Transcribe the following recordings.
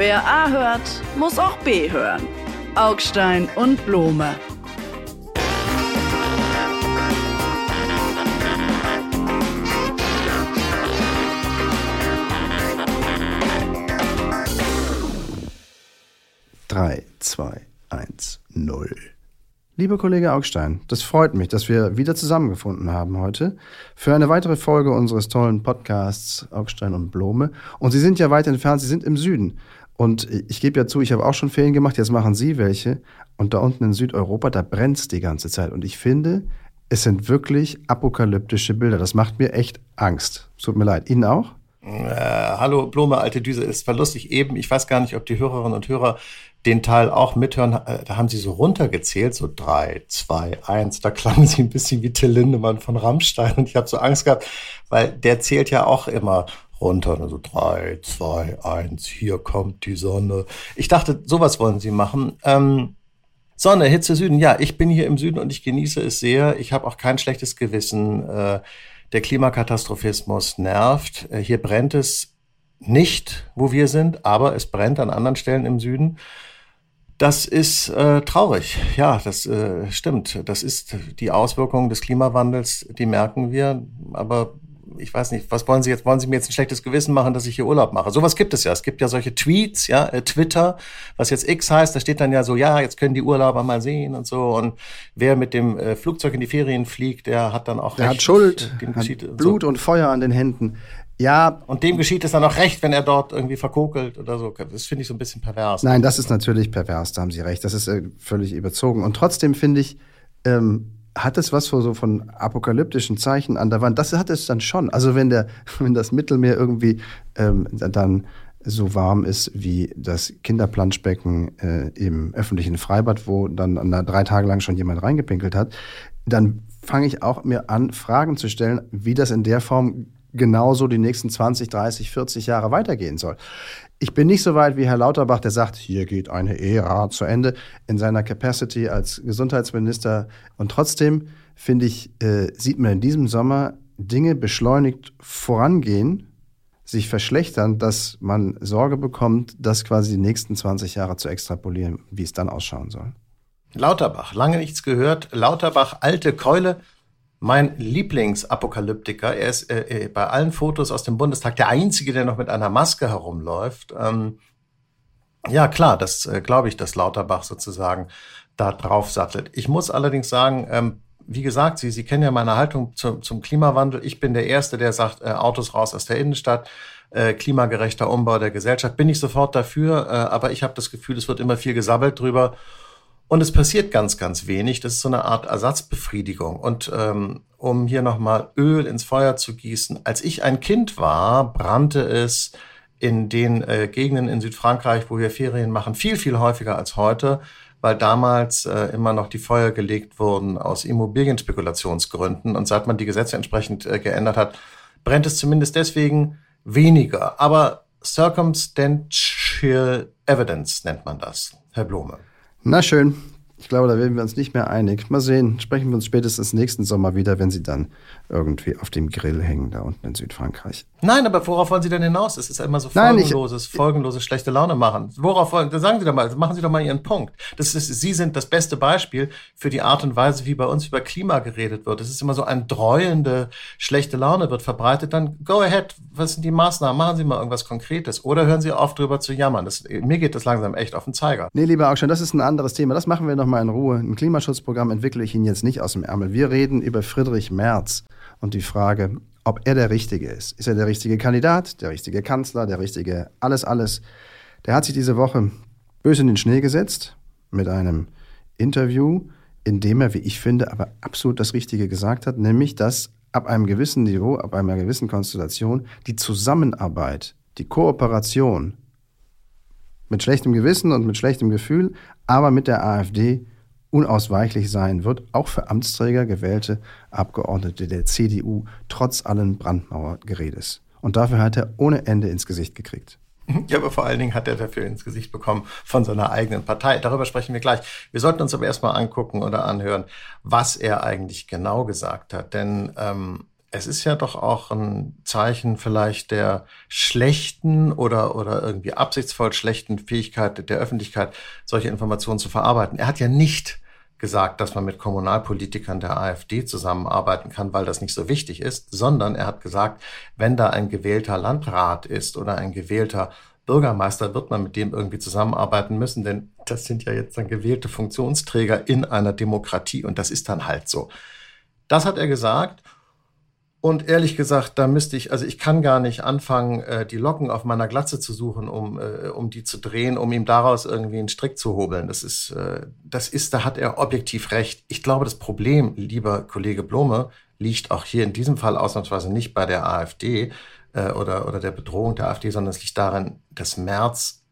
Wer A hört, muss auch B hören. Augstein und Blome. Drei, zwei, eins, null. Lieber Kollege Augstein, das freut mich, dass wir wieder zusammengefunden haben heute für eine weitere Folge unseres tollen Podcasts Augstein und Blome. Und Sie sind ja weit entfernt, Sie sind im Süden. Und ich gebe ja zu, ich habe auch schon Ferien gemacht, jetzt machen Sie welche. Und da unten in Südeuropa, da brennt es die ganze Zeit. Und ich finde, es sind wirklich apokalyptische Bilder. Das macht mir echt Angst. Tut mir leid. Ihnen auch? Äh, hallo, Blome, alte Düse. Es war lustig eben. Ich weiß gar nicht, ob die Hörerinnen und Hörer den Teil auch mithören, äh, da haben sie so runtergezählt, so drei, zwei, eins. Da klangen sie ein bisschen wie Till Lindemann von Rammstein und ich habe so Angst gehabt, weil der zählt ja auch immer runter, so also drei, zwei, eins, hier kommt die Sonne. Ich dachte, sowas wollen sie machen. Ähm, Sonne, Hitze, Süden. Ja, ich bin hier im Süden und ich genieße es sehr. Ich habe auch kein schlechtes Gewissen. Äh, der Klimakatastrophismus nervt. Äh, hier brennt es nicht, wo wir sind, aber es brennt an anderen Stellen im Süden. Das ist äh, traurig. Ja, das äh, stimmt. Das ist die Auswirkung des Klimawandels, die merken wir. Aber ich weiß nicht, was wollen Sie jetzt? Wollen Sie mir jetzt ein schlechtes Gewissen machen, dass ich hier Urlaub mache? Sowas gibt es ja. Es gibt ja solche Tweets, ja, äh, Twitter, was jetzt X heißt, da steht dann ja so, ja, jetzt können die Urlauber mal sehen und so. Und wer mit dem äh, Flugzeug in die Ferien fliegt, der hat dann auch der recht. hat Schuld, hat Blut so. und Feuer an den Händen. Ja. Und dem geschieht es dann auch recht, wenn er dort irgendwie verkokelt oder so. Das finde ich so ein bisschen pervers. Nein, das ist natürlich pervers, da haben Sie recht. Das ist äh, völlig überzogen. Und trotzdem finde ich, ähm, hat es was so von apokalyptischen Zeichen an der Wand? Das hat es dann schon. Also wenn der, wenn das Mittelmeer irgendwie ähm, dann so warm ist wie das Kinderplanschbecken äh, im öffentlichen Freibad, wo dann na, drei Tage lang schon jemand reingepinkelt hat, dann fange ich auch mir an, Fragen zu stellen, wie das in der Form genauso die nächsten 20, 30, 40 Jahre weitergehen soll. Ich bin nicht so weit wie Herr Lauterbach, der sagt, hier geht eine Ära zu Ende in seiner Capacity als Gesundheitsminister. Und trotzdem, finde ich, äh, sieht man in diesem Sommer Dinge beschleunigt vorangehen, sich verschlechtern, dass man Sorge bekommt, das quasi die nächsten 20 Jahre zu extrapolieren, wie es dann ausschauen soll. Lauterbach, lange nichts gehört. Lauterbach, alte Keule, mein Lieblingsapokalyptiker. Er ist äh, äh, bei allen Fotos aus dem Bundestag der Einzige, der noch mit einer Maske herumläuft. Ähm, ja, klar, das äh, glaube ich, dass Lauterbach sozusagen da drauf sattelt. Ich muss allerdings sagen, ähm, wie gesagt, Sie, Sie kennen ja meine Haltung zum, zum Klimawandel. Ich bin der Erste, der sagt, äh, Autos raus aus der Innenstadt, äh, klimagerechter Umbau der Gesellschaft. Bin ich sofort dafür, äh, aber ich habe das Gefühl, es wird immer viel gesabbelt drüber. Und es passiert ganz, ganz wenig. Das ist so eine Art Ersatzbefriedigung. Und ähm, um hier nochmal Öl ins Feuer zu gießen, als ich ein Kind war, brannte es in den äh, Gegenden in Südfrankreich, wo wir Ferien machen, viel, viel häufiger als heute, weil damals äh, immer noch die Feuer gelegt wurden aus Immobilienspekulationsgründen. Und seit man die Gesetze entsprechend äh, geändert hat, brennt es zumindest deswegen weniger. Aber Circumstantial Evidence nennt man das, Herr Blome. Na schön. Ich glaube, da werden wir uns nicht mehr einig. Mal sehen. Sprechen wir uns spätestens nächsten Sommer wieder, wenn Sie dann irgendwie auf dem Grill hängen, da unten in Südfrankreich. Nein, aber worauf wollen Sie denn hinaus? Es ist ja immer so folgenloses, Nein, ich, folgenloses schlechte Laune machen. Worauf wollen, sagen Sie doch mal, machen Sie doch mal Ihren Punkt. Das ist, Sie sind das beste Beispiel für die Art und Weise, wie bei uns über Klima geredet wird. Es ist immer so ein dreuende, schlechte Laune wird verbreitet. Dann go ahead. Was sind die Maßnahmen? Machen Sie mal irgendwas Konkretes. Oder hören Sie auf, drüber zu jammern. Das, mir geht das langsam echt auf den Zeiger. Nee, lieber Augstein, das ist ein anderes Thema. Das machen wir noch mal in Ruhe. Ein Klimaschutzprogramm entwickle ich Ihnen jetzt nicht aus dem Ärmel. Wir reden über Friedrich Merz und die Frage, ob er der Richtige ist. Ist er der richtige Kandidat, der richtige Kanzler, der richtige alles, alles? Der hat sich diese Woche böse in den Schnee gesetzt mit einem Interview, in dem er, wie ich finde, aber absolut das Richtige gesagt hat, nämlich, dass ab einem gewissen Niveau, ab einer gewissen Konstellation die Zusammenarbeit, die Kooperation mit schlechtem Gewissen und mit schlechtem Gefühl, aber mit der AfD unausweichlich sein wird, auch für Amtsträger, gewählte Abgeordnete der CDU, trotz allen Brandmauergeredes. Und dafür hat er ohne Ende ins Gesicht gekriegt. Ja, aber vor allen Dingen hat er dafür ins Gesicht bekommen von seiner eigenen Partei. Darüber sprechen wir gleich. Wir sollten uns aber erstmal angucken oder anhören, was er eigentlich genau gesagt hat. Denn ähm, es ist ja doch auch ein Zeichen vielleicht der schlechten oder, oder irgendwie absichtsvoll schlechten Fähigkeit der Öffentlichkeit, solche Informationen zu verarbeiten. Er hat ja nicht gesagt, dass man mit Kommunalpolitikern der AfD zusammenarbeiten kann, weil das nicht so wichtig ist, sondern er hat gesagt, wenn da ein gewählter Landrat ist oder ein gewählter Bürgermeister, wird man mit dem irgendwie zusammenarbeiten müssen, denn das sind ja jetzt dann gewählte Funktionsträger in einer Demokratie und das ist dann halt so. Das hat er gesagt und ehrlich gesagt, da müsste ich, also ich kann gar nicht anfangen, äh, die Locken auf meiner Glatze zu suchen, um, äh, um die zu drehen, um ihm daraus irgendwie einen Strick zu hobeln. Das ist, äh, das ist, da hat er objektiv recht. Ich glaube, das Problem, lieber Kollege Blome, liegt auch hier in diesem Fall ausnahmsweise nicht bei der AfD äh, oder, oder der Bedrohung der AfD, sondern es liegt darin, dass Merz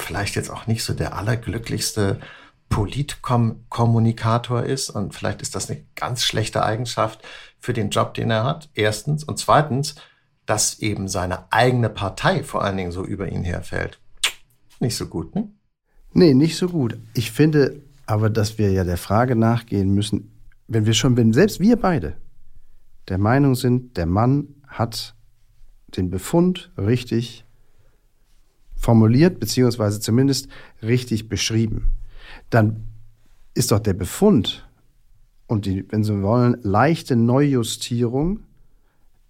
vielleicht jetzt auch nicht so der allerglücklichste Politkommunikator ist und vielleicht ist das eine ganz schlechte Eigenschaft für den Job, den er hat. Erstens und zweitens, dass eben seine eigene Partei vor allen Dingen so über ihn herfällt. Nicht so gut, ne? Nee, nicht so gut. Ich finde aber, dass wir ja der Frage nachgehen müssen, wenn wir schon, wenn selbst wir beide der Meinung sind, der Mann hat den Befund richtig formuliert, beziehungsweise zumindest richtig beschrieben dann ist doch der Befund und die, wenn Sie wollen, leichte Neujustierung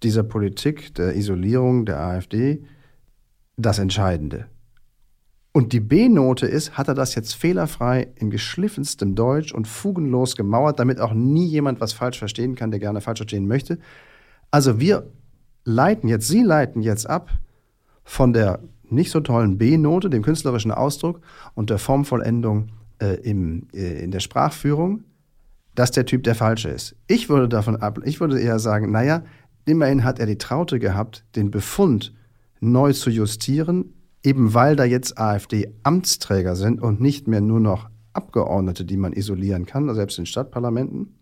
dieser Politik der Isolierung der AfD das Entscheidende. Und die B-Note ist, hat er das jetzt fehlerfrei in geschliffenstem Deutsch und fugenlos gemauert, damit auch nie jemand was falsch verstehen kann, der gerne falsch verstehen möchte. Also wir leiten jetzt, Sie leiten jetzt ab von der nicht so tollen B-Note, dem künstlerischen Ausdruck und der Formvollendung äh, im, äh, in der Sprachführung, dass der Typ der Falsche ist. Ich würde davon ab, ich würde eher sagen, naja, immerhin hat er die Traute gehabt, den Befund neu zu justieren, eben weil da jetzt AfD-Amtsträger sind und nicht mehr nur noch Abgeordnete, die man isolieren kann, selbst in Stadtparlamenten.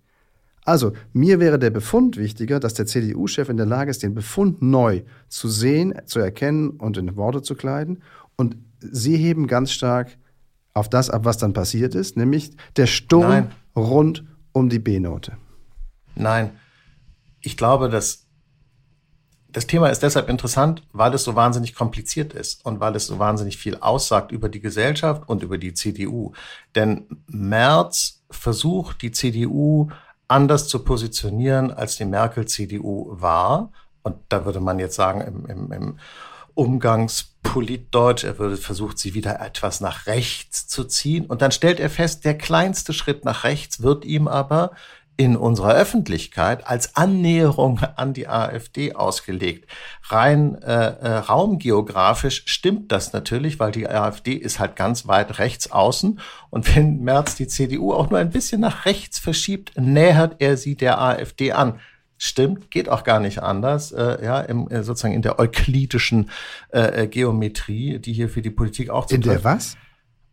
Also, mir wäre der Befund wichtiger, dass der CDU-Chef in der Lage ist, den Befund neu zu sehen, zu erkennen und in Worte zu kleiden. Und Sie heben ganz stark auf das ab, was dann passiert ist, nämlich der Sturm Nein. rund um die B-Note. Nein, ich glaube, dass das Thema ist deshalb interessant, weil es so wahnsinnig kompliziert ist und weil es so wahnsinnig viel aussagt über die Gesellschaft und über die CDU. Denn Merz versucht, die CDU anders zu positionieren, als die Merkel-CDU war. Und da würde man jetzt sagen, im, im, im Umgangspolitdeutsch. Er würde versucht, sie wieder etwas nach rechts zu ziehen. Und dann stellt er fest, der kleinste Schritt nach rechts wird ihm aber in unserer Öffentlichkeit als Annäherung an die AfD ausgelegt. Rein äh, äh, raumgeografisch stimmt das natürlich, weil die AfD ist halt ganz weit rechts außen. Und wenn Merz die CDU auch nur ein bisschen nach rechts verschiebt, nähert er sie der AfD an. Stimmt, geht auch gar nicht anders, äh, ja, im, äh, sozusagen in der euklidischen äh, äh Geometrie, die hier für die Politik auch zu In der was?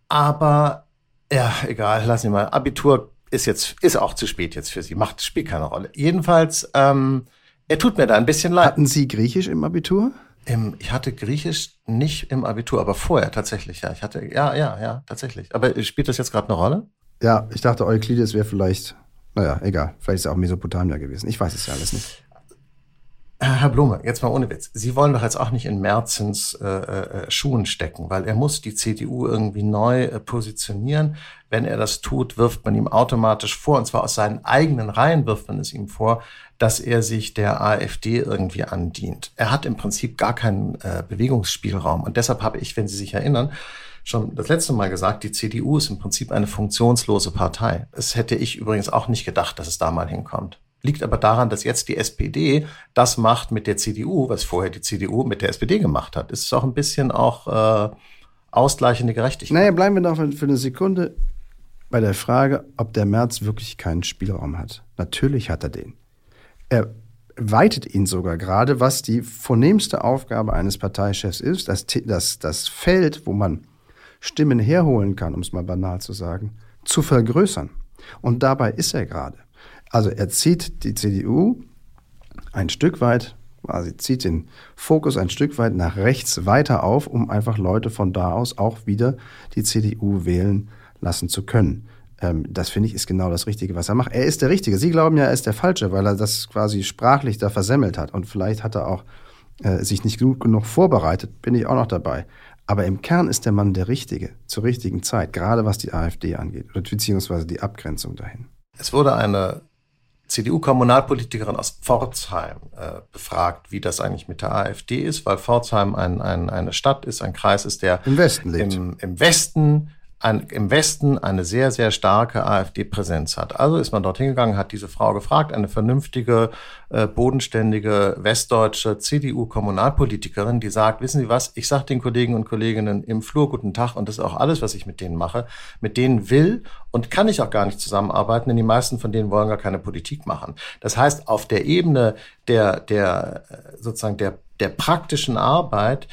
Aber, ja, egal, lassen Sie mal. Abitur ist jetzt, ist auch zu spät jetzt für Sie, macht, spielt keine Rolle. Jedenfalls, ähm, er tut mir da ein bisschen leid. Hatten Sie Griechisch im Abitur? Im, ich hatte Griechisch nicht im Abitur, aber vorher tatsächlich, ja. Ich hatte, ja, ja, ja, tatsächlich. Aber spielt das jetzt gerade eine Rolle? Ja, ich dachte, Euklides wäre vielleicht naja, egal. Vielleicht ist er auch Mesopotamia gewesen. Ich weiß es ja alles nicht. Herr Blume, jetzt mal ohne Witz. Sie wollen doch jetzt auch nicht in Merzens äh, äh, Schuhen stecken, weil er muss die CDU irgendwie neu äh, positionieren. Wenn er das tut, wirft man ihm automatisch vor, und zwar aus seinen eigenen Reihen wirft man es ihm vor, dass er sich der AfD irgendwie andient. Er hat im Prinzip gar keinen äh, Bewegungsspielraum. Und deshalb habe ich, wenn Sie sich erinnern, schon das letzte Mal gesagt, die CDU ist im Prinzip eine funktionslose Partei. Das hätte ich übrigens auch nicht gedacht, dass es da mal hinkommt. Liegt aber daran, dass jetzt die SPD das macht mit der CDU, was vorher die CDU mit der SPD gemacht hat. Es ist auch ein bisschen auch äh, ausgleichende Gerechtigkeit. Naja, bleiben wir noch für eine Sekunde bei der Frage, ob der März wirklich keinen Spielraum hat. Natürlich hat er den. Er weitet ihn sogar gerade, was die vornehmste Aufgabe eines Parteichefs ist, das, das, das Feld, wo man Stimmen herholen kann, um es mal banal zu sagen, zu vergrößern. Und dabei ist er gerade. Also er zieht die CDU ein Stück weit, quasi zieht den Fokus ein Stück weit nach rechts weiter auf, um einfach Leute von da aus auch wieder die CDU wählen lassen zu können. Ähm, das finde ich ist genau das Richtige, was er macht. Er ist der Richtige. Sie glauben ja, er ist der Falsche, weil er das quasi sprachlich da versemmelt hat. Und vielleicht hat er auch äh, sich nicht gut genug vorbereitet, bin ich auch noch dabei. Aber im Kern ist der Mann der Richtige, zur richtigen Zeit, gerade was die AfD angeht, beziehungsweise die Abgrenzung dahin. Es wurde eine CDU-Kommunalpolitikerin aus Pforzheim äh, befragt, wie das eigentlich mit der AfD ist, weil Pforzheim ein, ein, eine Stadt ist, ein Kreis ist, der im Westen lebt. Im, im Westen ein, im Westen eine sehr, sehr starke AfD-Präsenz hat. Also ist man dorthin gegangen, hat diese Frau gefragt, eine vernünftige, äh, bodenständige westdeutsche CDU-Kommunalpolitikerin, die sagt, wissen Sie was, ich sage den Kollegen und Kolleginnen im Flur guten Tag und das ist auch alles, was ich mit denen mache. Mit denen will und kann ich auch gar nicht zusammenarbeiten, denn die meisten von denen wollen gar keine Politik machen. Das heißt, auf der Ebene der, der äh, sozusagen der, der praktischen Arbeit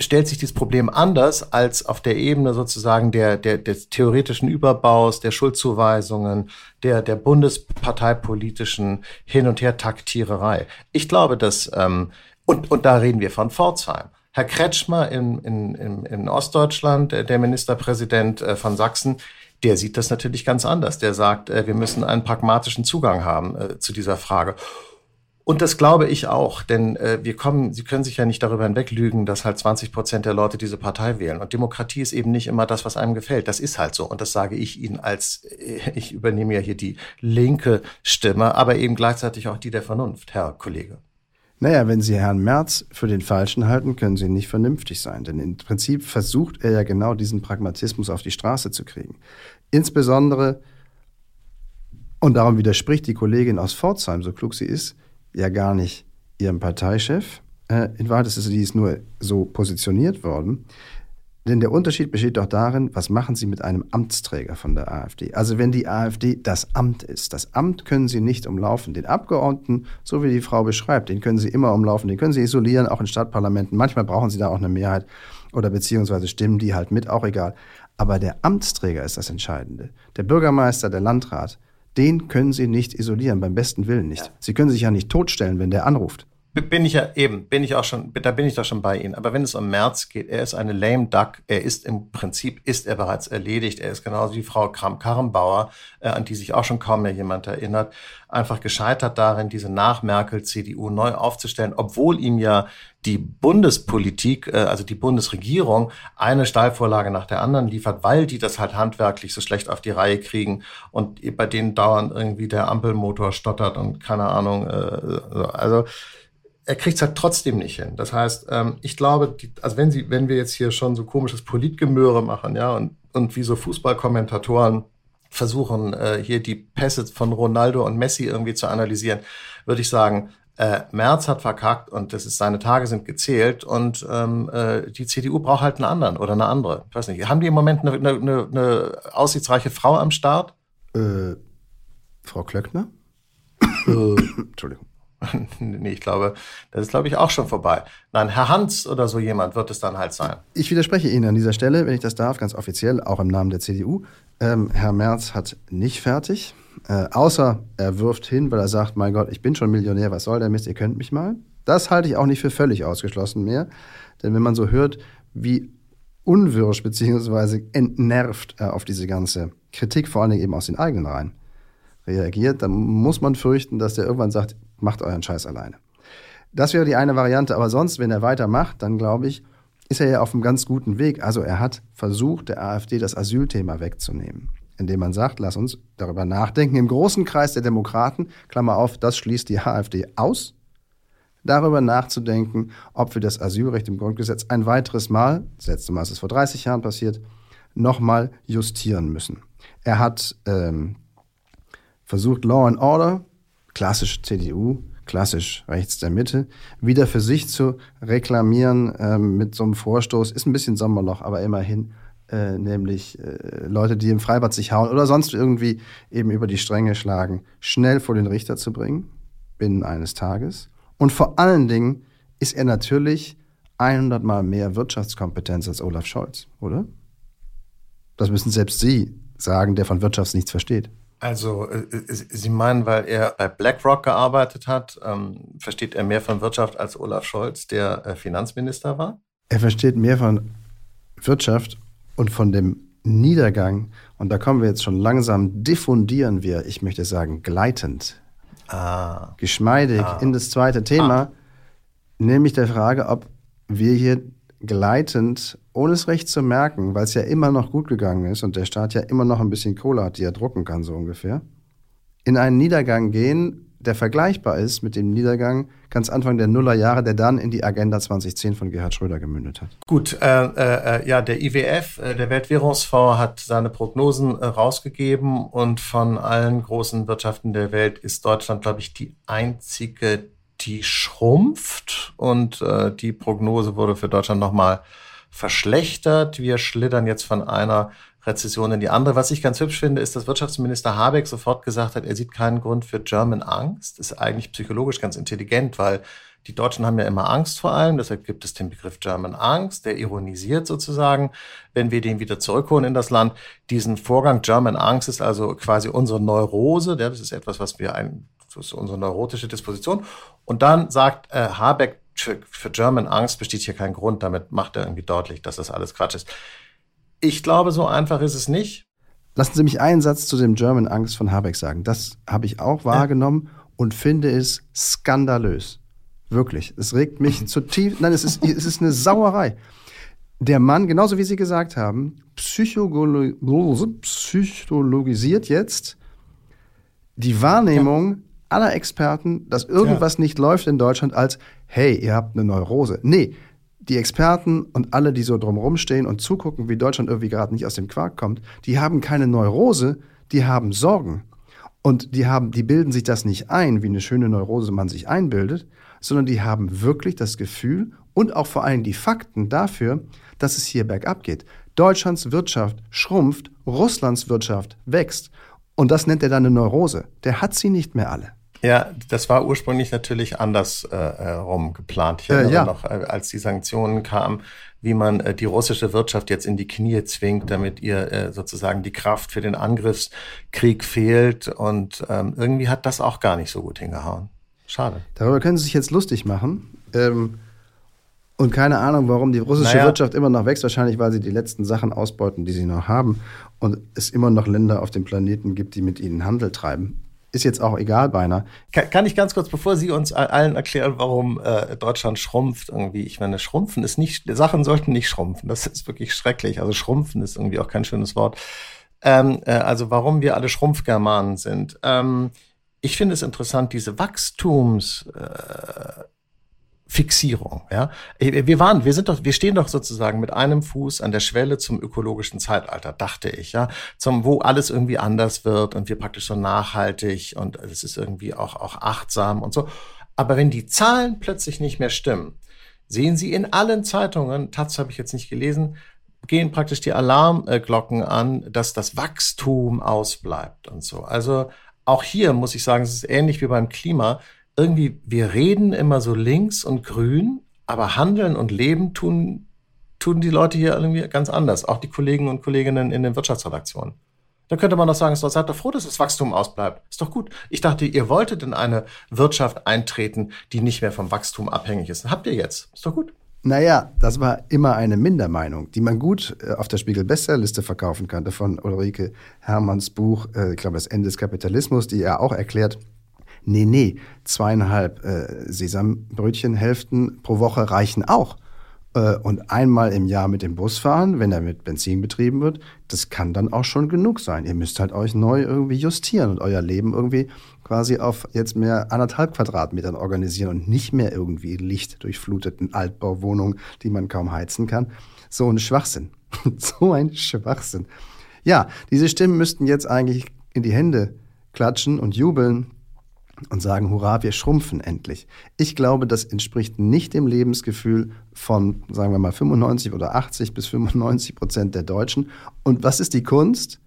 stellt sich dieses Problem anders als auf der Ebene sozusagen der, der, des theoretischen Überbaus, der Schuldzuweisungen, der, der bundesparteipolitischen Hin- und Her-Taktiererei. Ich glaube, dass, ähm, und, und da reden wir von Pforzheim. Herr Kretschmer in, in, in, in Ostdeutschland, der Ministerpräsident äh, von Sachsen, der sieht das natürlich ganz anders. Der sagt, äh, wir müssen einen pragmatischen Zugang haben äh, zu dieser Frage. Und das glaube ich auch, denn äh, wir kommen, Sie können sich ja nicht darüber hinweglügen, dass halt 20 Prozent der Leute diese Partei wählen. Und Demokratie ist eben nicht immer das, was einem gefällt. Das ist halt so. Und das sage ich Ihnen als, äh, ich übernehme ja hier die linke Stimme, aber eben gleichzeitig auch die der Vernunft, Herr Kollege. Naja, wenn Sie Herrn Merz für den Falschen halten, können Sie nicht vernünftig sein. Denn im Prinzip versucht er ja genau diesen Pragmatismus auf die Straße zu kriegen. Insbesondere, und darum widerspricht die Kollegin aus Pforzheim, so klug sie ist, ja gar nicht ihrem Parteichef. Äh, in Wahrheit ist ist nur so positioniert worden. Denn der Unterschied besteht doch darin, was machen Sie mit einem Amtsträger von der AfD? Also wenn die AfD das Amt ist, das Amt können Sie nicht umlaufen. Den Abgeordneten, so wie die Frau beschreibt, den können Sie immer umlaufen, den können Sie isolieren, auch in Stadtparlamenten. Manchmal brauchen Sie da auch eine Mehrheit oder beziehungsweise stimmen die halt mit, auch egal. Aber der Amtsträger ist das Entscheidende. Der Bürgermeister, der Landrat, den können Sie nicht isolieren, beim besten Willen nicht. Ja. Sie können sich ja nicht totstellen, wenn der anruft. Bin ich ja eben, bin ich auch schon, da bin ich doch schon bei Ihnen. Aber wenn es um März geht, er ist eine lame duck. Er ist im Prinzip, ist er bereits erledigt. Er ist genauso wie Frau Kram-Karrenbauer, äh, an die sich auch schon kaum mehr jemand erinnert, einfach gescheitert darin, diese Nach-Merkel-CDU neu aufzustellen, obwohl ihm ja die Bundespolitik, äh, also die Bundesregierung, eine Steilvorlage nach der anderen liefert, weil die das halt handwerklich so schlecht auf die Reihe kriegen und bei denen dauernd irgendwie der Ampelmotor stottert und keine Ahnung, äh, also er kriegt es halt trotzdem nicht hin. Das heißt, ähm, ich glaube, die, also wenn sie, wenn wir jetzt hier schon so komisches Politgemöre machen, ja, und, und wie so Fußballkommentatoren versuchen, äh, hier die Pässe von Ronaldo und Messi irgendwie zu analysieren, würde ich sagen, äh, Merz hat verkackt und das ist, seine Tage sind gezählt und ähm, äh, die CDU braucht halt einen anderen oder eine andere. Ich weiß nicht. Haben die im Moment eine, eine, eine aussichtsreiche Frau am Start? Äh, Frau Klöckner? Äh, Entschuldigung. nee, ich glaube, das ist, glaube ich, auch schon vorbei. Nein, Herr Hans oder so jemand wird es dann halt sein. Ich widerspreche Ihnen an dieser Stelle, wenn ich das darf, ganz offiziell, auch im Namen der CDU. Ähm, Herr Merz hat nicht fertig, äh, außer er wirft hin, weil er sagt, mein Gott, ich bin schon Millionär, was soll der Mist, ihr könnt mich mal. Das halte ich auch nicht für völlig ausgeschlossen mehr. Denn wenn man so hört, wie unwirsch bzw. entnervt er auf diese ganze Kritik, vor allen Dingen eben aus den eigenen Reihen, reagiert, dann muss man fürchten, dass der irgendwann sagt, macht euren Scheiß alleine. Das wäre die eine Variante, aber sonst, wenn er weitermacht, dann glaube ich, ist er ja auf einem ganz guten Weg. Also er hat versucht, der AfD das Asylthema wegzunehmen, indem man sagt, lass uns darüber nachdenken, im großen Kreis der Demokraten, Klammer auf, das schließt die AfD aus, darüber nachzudenken, ob wir das Asylrecht im Grundgesetz ein weiteres Mal, das letzte Mal ist es vor 30 Jahren passiert, nochmal justieren müssen. Er hat ähm, versucht, Law and Order klassisch CDU, klassisch rechts der Mitte, wieder für sich zu reklamieren ähm, mit so einem Vorstoß. Ist ein bisschen Sommerloch, aber immerhin. Äh, nämlich äh, Leute, die im Freibad sich hauen oder sonst irgendwie eben über die Stränge schlagen, schnell vor den Richter zu bringen, binnen eines Tages. Und vor allen Dingen ist er natürlich 100 Mal mehr Wirtschaftskompetenz als Olaf Scholz, oder? Das müssen selbst Sie sagen, der von Wirtschaft nichts versteht. Also, äh, äh, Sie meinen, weil er bei BlackRock gearbeitet hat, ähm, versteht er mehr von Wirtschaft als Olaf Scholz, der äh, Finanzminister war? Er versteht mehr von Wirtschaft und von dem Niedergang, und da kommen wir jetzt schon langsam, diffundieren wir, ich möchte sagen, gleitend, ah. geschmeidig ah. in das zweite Thema, ah. nämlich der Frage, ob wir hier gleitend, ohne es recht zu merken, weil es ja immer noch gut gegangen ist und der Staat ja immer noch ein bisschen Kohle hat, die er drucken kann, so ungefähr, in einen Niedergang gehen, der vergleichbar ist mit dem Niedergang ganz Anfang der Nullerjahre, der dann in die Agenda 2010 von Gerhard Schröder gemündet hat. Gut, äh, äh, ja, der IWF, äh, der Weltwährungsfonds, hat seine Prognosen äh, rausgegeben und von allen großen Wirtschaften der Welt ist Deutschland, glaube ich, die einzige, die schrumpft und äh, die Prognose wurde für Deutschland nochmal verschlechtert. Wir schlittern jetzt von einer Rezession in die andere. Was ich ganz hübsch finde, ist, dass Wirtschaftsminister Habeck sofort gesagt hat, er sieht keinen Grund für German Angst. Ist eigentlich psychologisch ganz intelligent, weil die Deutschen haben ja immer Angst vor allem, deshalb gibt es den Begriff German Angst, der ironisiert sozusagen, wenn wir den wieder zurückholen in das Land. Diesen Vorgang German Angst ist also quasi unsere Neurose, das ist etwas, was wir ein, das ist unsere neurotische Disposition. Und dann sagt äh, Habeck, für German Angst besteht hier kein Grund, damit macht er irgendwie deutlich, dass das alles Quatsch ist. Ich glaube, so einfach ist es nicht. Lassen Sie mich einen Satz zu dem German Angst von Habeck sagen. Das habe ich auch wahrgenommen ja. und finde es skandalös. Wirklich. Es regt mich zutiefst. Nein, es ist, es ist eine Sauerei. Der Mann, genauso wie Sie gesagt haben, psycholo psychologisiert jetzt die Wahrnehmung. Aller Experten, dass irgendwas ja. nicht läuft in Deutschland, als hey, ihr habt eine Neurose. Nee, die Experten und alle, die so drumherum stehen und zugucken, wie Deutschland irgendwie gerade nicht aus dem Quark kommt, die haben keine Neurose, die haben Sorgen. Und die haben, die bilden sich das nicht ein, wie eine schöne Neurose man sich einbildet, sondern die haben wirklich das Gefühl und auch vor allem die Fakten dafür, dass es hier bergab geht. Deutschlands Wirtschaft schrumpft, Russlands Wirtschaft wächst. Und das nennt er dann eine Neurose. Der hat sie nicht mehr alle. Ja, das war ursprünglich natürlich anders äh, rum geplant. Ich erinnere äh, ja. noch, äh, als die Sanktionen kamen, wie man äh, die russische Wirtschaft jetzt in die Knie zwingt, damit ihr äh, sozusagen die Kraft für den Angriffskrieg fehlt. Und ähm, irgendwie hat das auch gar nicht so gut hingehauen. Schade. Darüber können Sie sich jetzt lustig machen. Ähm, und keine Ahnung, warum die russische naja. Wirtschaft immer noch wächst. Wahrscheinlich, weil sie die letzten Sachen ausbeuten, die sie noch haben. Und es immer noch Länder auf dem Planeten gibt, die mit ihnen Handel treiben ist jetzt auch egal beinahe. Kann, kann ich ganz kurz, bevor Sie uns allen erklären, warum äh, Deutschland schrumpft irgendwie? Ich meine, schrumpfen ist nicht, Sachen sollten nicht schrumpfen. Das ist wirklich schrecklich. Also schrumpfen ist irgendwie auch kein schönes Wort. Ähm, äh, also warum wir alle Schrumpfgermanen sind. Ähm, ich finde es interessant, diese Wachstums, äh, Fixierung. Ja, wir waren, wir sind doch, wir stehen doch sozusagen mit einem Fuß an der Schwelle zum ökologischen Zeitalter, dachte ich. Ja, zum wo alles irgendwie anders wird und wir praktisch so nachhaltig und es ist irgendwie auch auch achtsam und so. Aber wenn die Zahlen plötzlich nicht mehr stimmen, sehen Sie in allen Zeitungen, Taz habe ich jetzt nicht gelesen, gehen praktisch die Alarmglocken an, dass das Wachstum ausbleibt und so. Also auch hier muss ich sagen, es ist ähnlich wie beim Klima irgendwie, wir reden immer so links und grün, aber handeln und leben tun, tun die Leute hier irgendwie ganz anders. Auch die Kollegen und Kolleginnen in den Wirtschaftsredaktionen. Da könnte man doch sagen, seid doch froh, dass das Wachstum ausbleibt. Ist doch gut. Ich dachte, ihr wolltet in eine Wirtschaft eintreten, die nicht mehr vom Wachstum abhängig ist. Habt ihr jetzt. Ist doch gut. Naja, das war immer eine Mindermeinung, die man gut äh, auf der Spiegel-Bestsellerliste verkaufen könnte von Ulrike Hermanns Buch, äh, ich glaube, das Ende des Kapitalismus, die er auch erklärt, Nee, nee, zweieinhalb äh, Sesambrötchenhälften pro Woche reichen auch. Äh, und einmal im Jahr mit dem Bus fahren, wenn er mit Benzin betrieben wird, das kann dann auch schon genug sein. Ihr müsst halt euch neu irgendwie justieren und euer Leben irgendwie quasi auf jetzt mehr anderthalb Quadratmetern organisieren und nicht mehr irgendwie lichtdurchfluteten Altbauwohnungen, die man kaum heizen kann. So ein Schwachsinn. so ein Schwachsinn. Ja, diese Stimmen müssten jetzt eigentlich in die Hände klatschen und jubeln, und sagen, hurra, wir schrumpfen endlich. Ich glaube, das entspricht nicht dem Lebensgefühl von, sagen wir mal, 95 oder 80 bis 95 Prozent der Deutschen. Und was ist die Kunst?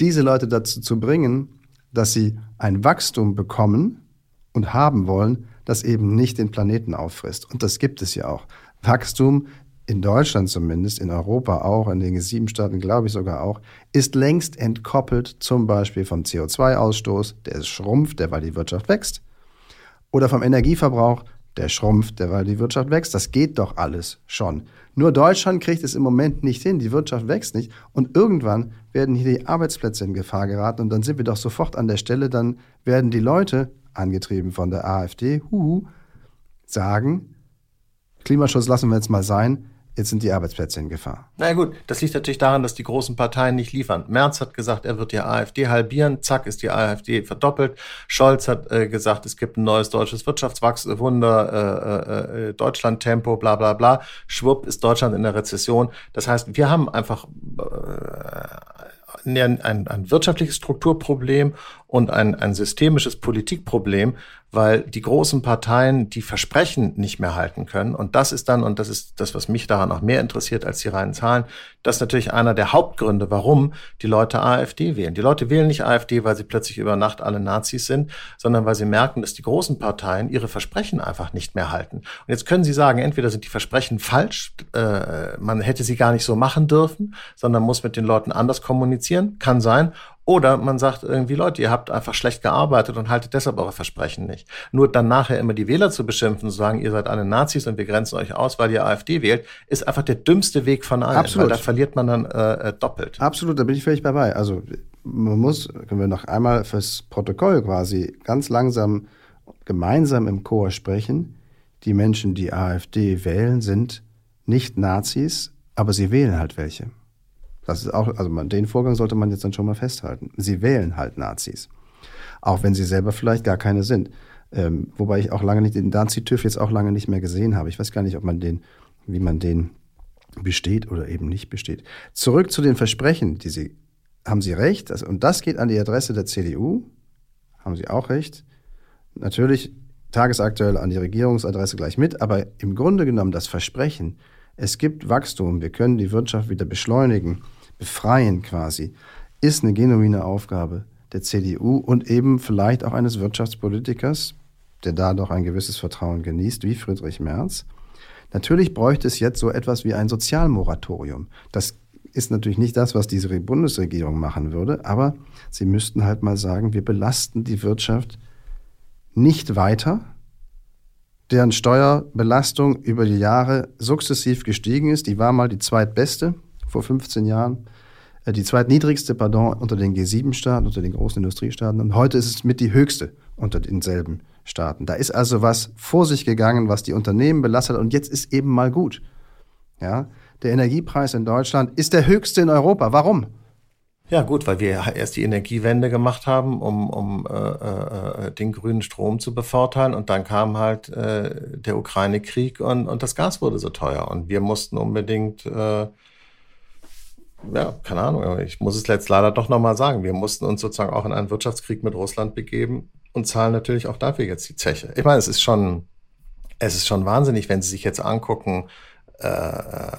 Diese Leute dazu zu bringen, dass sie ein Wachstum bekommen und haben wollen, das eben nicht den Planeten auffrisst. Und das gibt es ja auch. Wachstum in Deutschland zumindest, in Europa auch, in den G7-Staaten glaube ich sogar auch, ist längst entkoppelt zum Beispiel vom CO2-Ausstoß, der ist schrumpft, der weil die Wirtschaft wächst, oder vom Energieverbrauch, Der schrumpft, weil die Wirtschaft wächst. Das geht doch alles schon. Nur Deutschland kriegt es im Moment nicht hin. Die Wirtschaft wächst nicht. Und irgendwann werden hier die Arbeitsplätze in Gefahr geraten. Und dann sind wir doch sofort an der Stelle. Dann werden die Leute, angetrieben von der AfD, huhu, sagen, Klimaschutz lassen wir jetzt mal sein. Jetzt sind die Arbeitsplätze in Gefahr. Na gut, das liegt natürlich daran, dass die großen Parteien nicht liefern. Merz hat gesagt, er wird die AfD halbieren. Zack, ist die AfD verdoppelt. Scholz hat äh, gesagt, es gibt ein neues deutsches Wirtschaftswunder, äh, äh, äh, Deutschland-Tempo, bla bla bla. Schwupp ist Deutschland in der Rezession. Das heißt, wir haben einfach äh, ein, ein wirtschaftliches Strukturproblem und ein, ein systemisches Politikproblem, weil die großen Parteien die Versprechen nicht mehr halten können. Und das ist dann, und das ist das, was mich daran noch mehr interessiert als die reinen Zahlen, das ist natürlich einer der Hauptgründe, warum die Leute AfD wählen. Die Leute wählen nicht AfD, weil sie plötzlich über Nacht alle Nazis sind, sondern weil sie merken, dass die großen Parteien ihre Versprechen einfach nicht mehr halten. Und jetzt können sie sagen, entweder sind die Versprechen falsch, äh, man hätte sie gar nicht so machen dürfen, sondern muss mit den Leuten anders kommunizieren, kann sein, oder man sagt irgendwie, Leute, ihr habt einfach schlecht gearbeitet und haltet deshalb eure Versprechen nicht. Nur dann nachher immer die Wähler zu beschimpfen, zu sagen, ihr seid alle Nazis und wir grenzen euch aus, weil ihr AfD wählt, ist einfach der dümmste Weg von allen. Absolut. Weil da verliert man dann äh, äh, doppelt. Absolut, da bin ich völlig dabei. Also man muss, können wir noch einmal fürs Protokoll quasi ganz langsam gemeinsam im Chor sprechen. Die Menschen, die AfD wählen, sind nicht Nazis, aber sie wählen halt welche. Das ist auch, also den Vorgang sollte man jetzt dann schon mal festhalten. Sie wählen halt Nazis. Auch wenn sie selber vielleicht gar keine sind. Ähm, wobei ich auch lange nicht den Nazi-TÜV jetzt auch lange nicht mehr gesehen habe. Ich weiß gar nicht, ob man den, wie man den besteht oder eben nicht besteht. Zurück zu den Versprechen, die Sie, haben Sie recht, also, und das geht an die Adresse der CDU, haben Sie auch recht. Natürlich tagesaktuell an die Regierungsadresse gleich mit, aber im Grunde genommen das Versprechen, es gibt Wachstum, wir können die Wirtschaft wieder beschleunigen, befreien quasi, ist eine genuine Aufgabe der CDU und eben vielleicht auch eines Wirtschaftspolitikers, der da doch ein gewisses Vertrauen genießt, wie Friedrich Merz. Natürlich bräuchte es jetzt so etwas wie ein Sozialmoratorium. Das ist natürlich nicht das, was diese Bundesregierung machen würde, aber sie müssten halt mal sagen, wir belasten die Wirtschaft nicht weiter, deren Steuerbelastung über die Jahre sukzessiv gestiegen ist. Die war mal die zweitbeste vor 15 Jahren, äh, die zweitniedrigste, pardon, unter den G7-Staaten, unter den großen Industriestaaten. Und heute ist es mit die höchste unter denselben Staaten. Da ist also was vor sich gegangen, was die Unternehmen belastet. Und jetzt ist eben mal gut. Ja, der Energiepreis in Deutschland ist der höchste in Europa. Warum? Ja, gut, weil wir erst die Energiewende gemacht haben, um, um äh, äh, den grünen Strom zu bevorteilen. Und dann kam halt äh, der Ukraine-Krieg und, und das Gas wurde so teuer. Und wir mussten unbedingt, äh, ja, keine Ahnung, ich muss es jetzt leider doch nochmal sagen, wir mussten uns sozusagen auch in einen Wirtschaftskrieg mit Russland begeben und zahlen natürlich auch dafür jetzt die Zeche. Ich meine, es ist schon, es ist schon wahnsinnig, wenn Sie sich jetzt angucken, äh,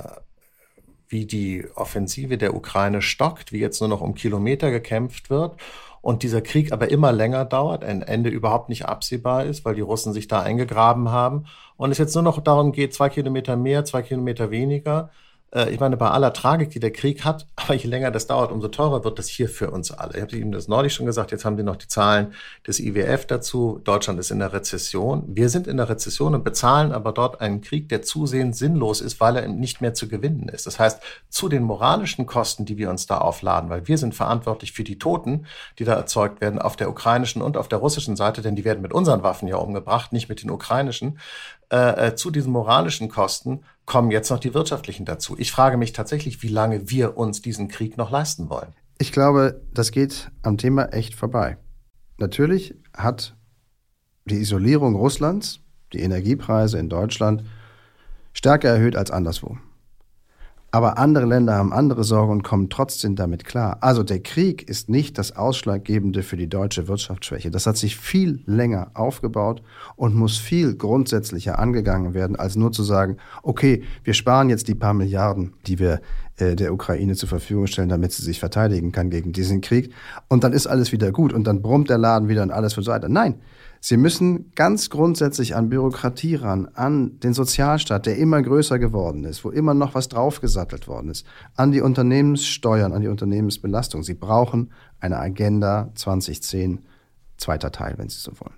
wie die Offensive der Ukraine stockt, wie jetzt nur noch um Kilometer gekämpft wird und dieser Krieg aber immer länger dauert, ein Ende überhaupt nicht absehbar ist, weil die Russen sich da eingegraben haben und es jetzt nur noch darum geht, zwei Kilometer mehr, zwei Kilometer weniger, äh, ich meine, bei aller Tragik, die der Krieg hat, aber je länger das dauert, umso teurer wird das hier für uns alle. Ich habe Ihnen das neulich schon gesagt, jetzt haben Sie noch die Zahlen des IWF dazu. Deutschland ist in der Rezession. Wir sind in der Rezession und bezahlen aber dort einen Krieg, der zusehends sinnlos ist, weil er nicht mehr zu gewinnen ist. Das heißt, zu den moralischen Kosten, die wir uns da aufladen, weil wir sind verantwortlich für die Toten, die da erzeugt werden, auf der ukrainischen und auf der russischen Seite, denn die werden mit unseren Waffen ja umgebracht, nicht mit den ukrainischen. Äh, äh, zu diesen moralischen Kosten kommen jetzt noch die wirtschaftlichen dazu. Ich frage mich tatsächlich, wie lange wir uns diesen Krieg noch leisten wollen. Ich glaube, das geht am Thema echt vorbei. Natürlich hat die Isolierung Russlands die Energiepreise in Deutschland stärker erhöht als anderswo. Aber andere Länder haben andere Sorgen und kommen trotzdem damit klar. Also der Krieg ist nicht das Ausschlaggebende für die deutsche Wirtschaftsschwäche. Das hat sich viel länger aufgebaut und muss viel grundsätzlicher angegangen werden, als nur zu sagen, okay, wir sparen jetzt die paar Milliarden, die wir äh, der Ukraine zur Verfügung stellen, damit sie sich verteidigen kann gegen diesen Krieg. Und dann ist alles wieder gut und dann brummt der Laden wieder und alles wird so weiter. Nein, Sie müssen ganz grundsätzlich an Bürokratie ran, an den Sozialstaat, der immer größer geworden ist, wo immer noch was draufgesattelt worden ist, an die Unternehmenssteuern, an die Unternehmensbelastung. Sie brauchen eine Agenda 2010, zweiter Teil, wenn Sie so wollen.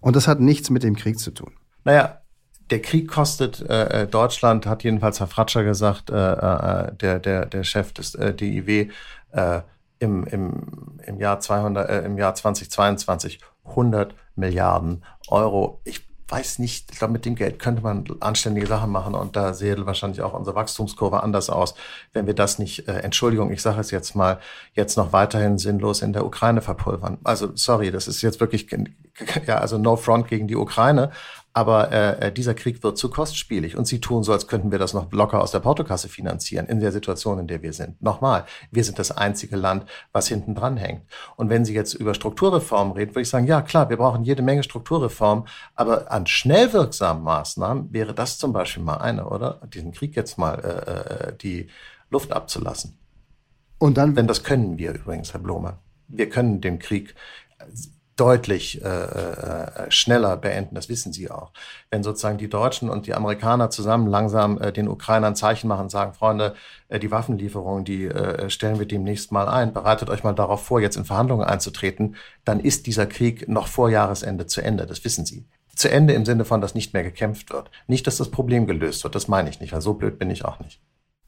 Und das hat nichts mit dem Krieg zu tun. Naja, der Krieg kostet äh, äh, Deutschland, hat jedenfalls Herr Fratscher gesagt, äh, äh, der, der, der Chef des äh, DIW, äh, im, im, im, Jahr 200, äh, im Jahr 2022 100 Milliarden Euro. Ich weiß nicht, ich glaube, mit dem Geld könnte man anständige Sachen machen und da sähe wahrscheinlich auch unsere Wachstumskurve anders aus, wenn wir das nicht, äh, Entschuldigung, ich sage es jetzt mal, jetzt noch weiterhin sinnlos in der Ukraine verpulvern. Also sorry, das ist jetzt wirklich, ja, also no front gegen die Ukraine, aber äh, dieser Krieg wird zu kostspielig und sie tun so, als könnten wir das noch locker aus der Portokasse finanzieren in der Situation, in der wir sind. Nochmal, wir sind das einzige Land, was hinten dran hängt. Und wenn Sie jetzt über Strukturreformen reden, würde ich sagen, ja klar, wir brauchen jede Menge Strukturreformen, aber an schnell wirksamen Maßnahmen wäre das zum Beispiel mal eine, oder? Diesen Krieg jetzt mal äh, äh die Luft abzulassen. Und dann, wenn das können wir übrigens, Herr Blome. Wir können den Krieg deutlich äh, äh, schneller beenden. Das wissen Sie auch. Wenn sozusagen die Deutschen und die Amerikaner zusammen langsam äh, den Ukrainern Zeichen machen, sagen, Freunde, äh, die Waffenlieferungen, die äh, stellen wir demnächst mal ein. Bereitet euch mal darauf vor, jetzt in Verhandlungen einzutreten. Dann ist dieser Krieg noch vor Jahresende zu Ende. Das wissen Sie. Zu Ende im Sinne von, dass nicht mehr gekämpft wird. Nicht, dass das Problem gelöst wird. Das meine ich nicht, weil so blöd bin ich auch nicht.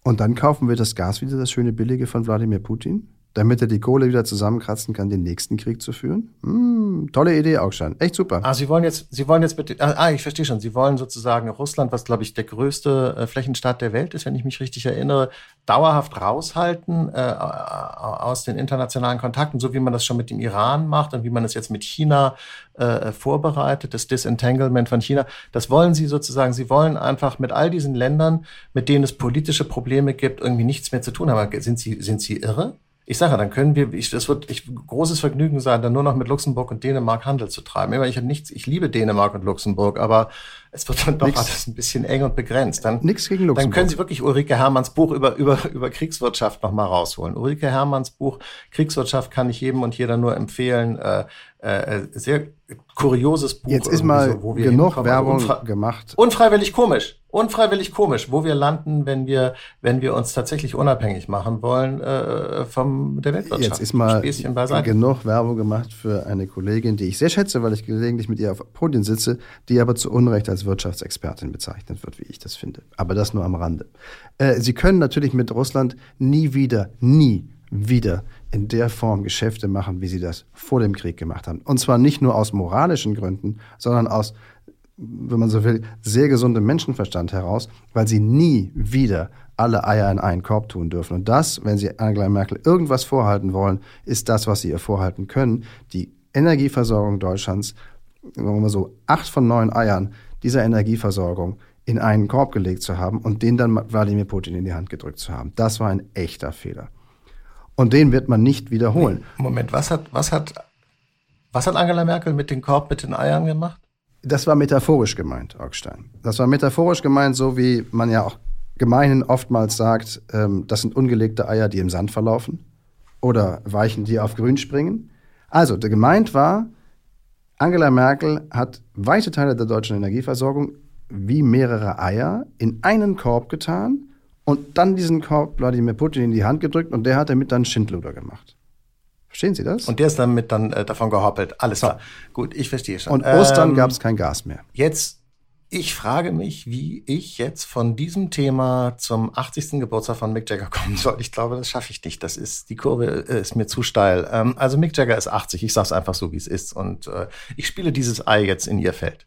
Und dann kaufen wir das Gas wieder, das schöne Billige von Wladimir Putin? Damit er die Kohle wieder zusammenkratzen kann, den nächsten Krieg zu führen? Hm, tolle Idee, Augstein. Echt super. Ah, Sie wollen jetzt, Sie wollen jetzt mit, ah, ah, ich verstehe schon. Sie wollen sozusagen Russland, was glaube ich der größte äh, Flächenstaat der Welt ist, wenn ich mich richtig erinnere, dauerhaft raushalten äh, aus den internationalen Kontakten, so wie man das schon mit dem Iran macht und wie man es jetzt mit China äh, vorbereitet, das Disentanglement von China. Das wollen Sie sozusagen. Sie wollen einfach mit all diesen Ländern, mit denen es politische Probleme gibt, irgendwie nichts mehr zu tun haben. Sind Sie, sind Sie irre? Ich sage, dann können wir, ich, das wird ich, großes Vergnügen sein, dann nur noch mit Luxemburg und Dänemark Handel zu treiben. Immer ich habe nichts, ich liebe Dänemark und Luxemburg, aber es wird dann doch nix, alles ein bisschen eng und begrenzt. Dann, nix gegen Luxemburg. Dann können Sie wirklich Ulrike Hermanns Buch über, über, über Kriegswirtschaft noch mal rausholen. Ulrike Hermanns Buch Kriegswirtschaft kann ich jedem und jeder nur empfehlen. Äh, äh, sehr kurioses Buch. Jetzt ist mal so, genug Werbung unfre gemacht. Unfreiwillig komisch. Unfreiwillig komisch, wo wir landen, wenn wir, wenn wir uns tatsächlich unabhängig machen wollen äh, vom der Weltwirtschaft. Jetzt ist mal genug Werbung gemacht für eine Kollegin, die ich sehr schätze, weil ich gelegentlich mit ihr auf Podien sitze, die aber zu Unrecht als Wirtschaftsexpertin bezeichnet wird, wie ich das finde. Aber das nur am Rande. Äh, Sie können natürlich mit Russland nie wieder, nie wieder in der Form Geschäfte machen, wie sie das vor dem Krieg gemacht haben. Und zwar nicht nur aus moralischen Gründen, sondern aus, wenn man so will, sehr gesundem Menschenverstand heraus, weil sie nie wieder alle Eier in einen Korb tun dürfen. Und das, wenn Sie Angela Merkel irgendwas vorhalten wollen, ist das, was Sie ihr vorhalten können. Die Energieversorgung Deutschlands, sagen wir mal so, acht von neun Eiern dieser Energieversorgung in einen Korb gelegt zu haben und den dann Wladimir Putin in die Hand gedrückt zu haben. Das war ein echter Fehler. Und den wird man nicht wiederholen. Moment, was hat, was hat, was hat Angela Merkel mit dem Korb mit den Eiern gemacht? Das war metaphorisch gemeint, Augstein. Das war metaphorisch gemeint, so wie man ja auch gemeinhin oftmals sagt, ähm, das sind ungelegte Eier, die im Sand verlaufen oder Weichen, die auf Grün springen. Also, gemeint war, Angela Merkel hat weite Teile der deutschen Energieversorgung wie mehrere Eier in einen Korb getan und dann diesen Korb Wladimir Putin in die Hand gedrückt und der hat damit dann Schindluder gemacht. Verstehen Sie das? Und der ist damit dann äh, davon gehoppelt. Alles klar. Gut, ich verstehe schon. Und Ostern ähm, gab es kein Gas mehr. Jetzt, ich frage mich, wie ich jetzt von diesem Thema zum 80. Geburtstag von Mick Jagger kommen soll. Ich glaube, das schaffe ich nicht. Das ist, die Kurve äh, ist mir zu steil. Ähm, also Mick Jagger ist 80. Ich sage es einfach so, wie es ist. Und äh, ich spiele dieses Ei jetzt in ihr Feld.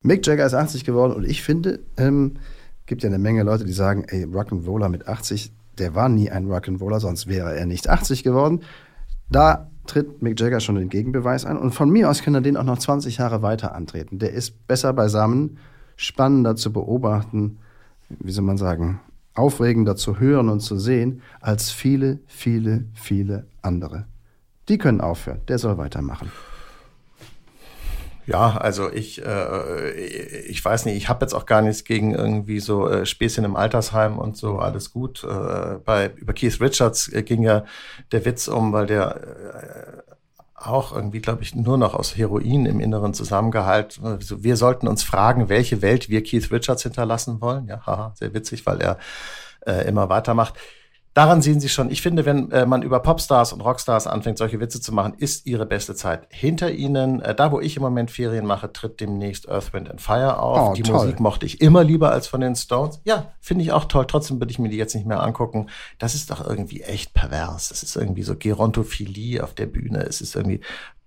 Mick Jagger ist 80 geworden und ich finde, ähm, gibt ja eine Menge Leute, die sagen, ey, Rock'n'Roller mit 80, der war nie ein Rock'n'Roller, sonst wäre er nicht 80 geworden. Da tritt Mick Jagger schon den Gegenbeweis an. Und von mir aus kann er den auch noch 20 Jahre weiter antreten. Der ist besser beisammen, spannender zu beobachten, wie soll man sagen, aufregender zu hören und zu sehen, als viele, viele, viele andere. Die können aufhören. Der soll weitermachen. Ja, also ich, äh, ich weiß nicht, ich habe jetzt auch gar nichts gegen irgendwie so äh, Späßchen im Altersheim und so, alles gut. Äh, bei, über Keith Richards äh, ging ja der Witz um, weil der äh, auch irgendwie, glaube ich, nur noch aus Heroin im Inneren zusammengehalten. Also wir sollten uns fragen, welche Welt wir Keith Richards hinterlassen wollen. Ja, haha, sehr witzig, weil er äh, immer weitermacht daran sehen Sie schon, ich finde, wenn äh, man über Popstars und Rockstars anfängt, solche Witze zu machen, ist ihre beste Zeit hinter ihnen. Äh, da, wo ich im Moment Ferien mache, tritt demnächst Earth, Wind and Fire auf. Oh, die toll. Musik mochte ich immer lieber als von den Stones. Ja, finde ich auch toll. Trotzdem würde ich mir die jetzt nicht mehr angucken. Das ist doch irgendwie echt pervers. Das ist irgendwie so Gerontophilie auf der Bühne. Es ist irgendwie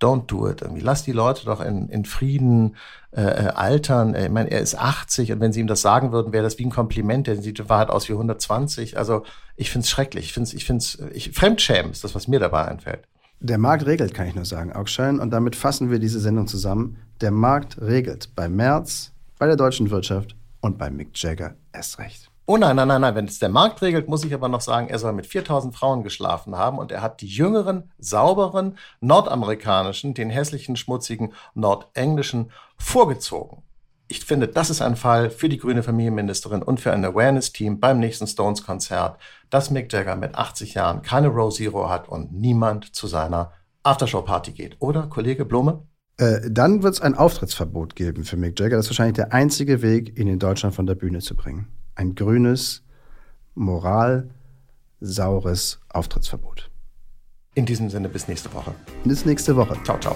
don't do it. Irgendwie. Lass die Leute doch in, in Frieden äh, äh altern. Ich meine, er ist 80 und wenn sie ihm das sagen würden, wäre das wie ein Kompliment. Der sieht in Wahrheit aus wie 120. Also ich finde es schrecklich. Ich finde es, ich finde ich, Fremdschämen ist das, was mir dabei einfällt. Der Markt regelt, kann ich nur sagen, Augstein. Und damit fassen wir diese Sendung zusammen. Der Markt regelt bei Merz, bei der deutschen Wirtschaft und bei Mick Jagger erst recht. Oh nein, nein, nein, nein. Wenn es der Markt regelt, muss ich aber noch sagen, er soll mit 4000 Frauen geschlafen haben und er hat die jüngeren, sauberen, nordamerikanischen, den hässlichen, schmutzigen, nordenglischen vorgezogen. Ich finde, das ist ein Fall für die grüne Familienministerin und für ein Awareness-Team beim nächsten Stones-Konzert, dass Mick Jagger mit 80 Jahren keine Row Zero hat und niemand zu seiner Aftershow-Party geht. Oder, Kollege Blume? Äh, dann wird es ein Auftrittsverbot geben für Mick Jagger. Das ist wahrscheinlich der einzige Weg, ihn in Deutschland von der Bühne zu bringen ein grünes, moralsaures Auftrittsverbot. In diesem Sinne bis nächste Woche. Bis nächste Woche. Ciao, ciao.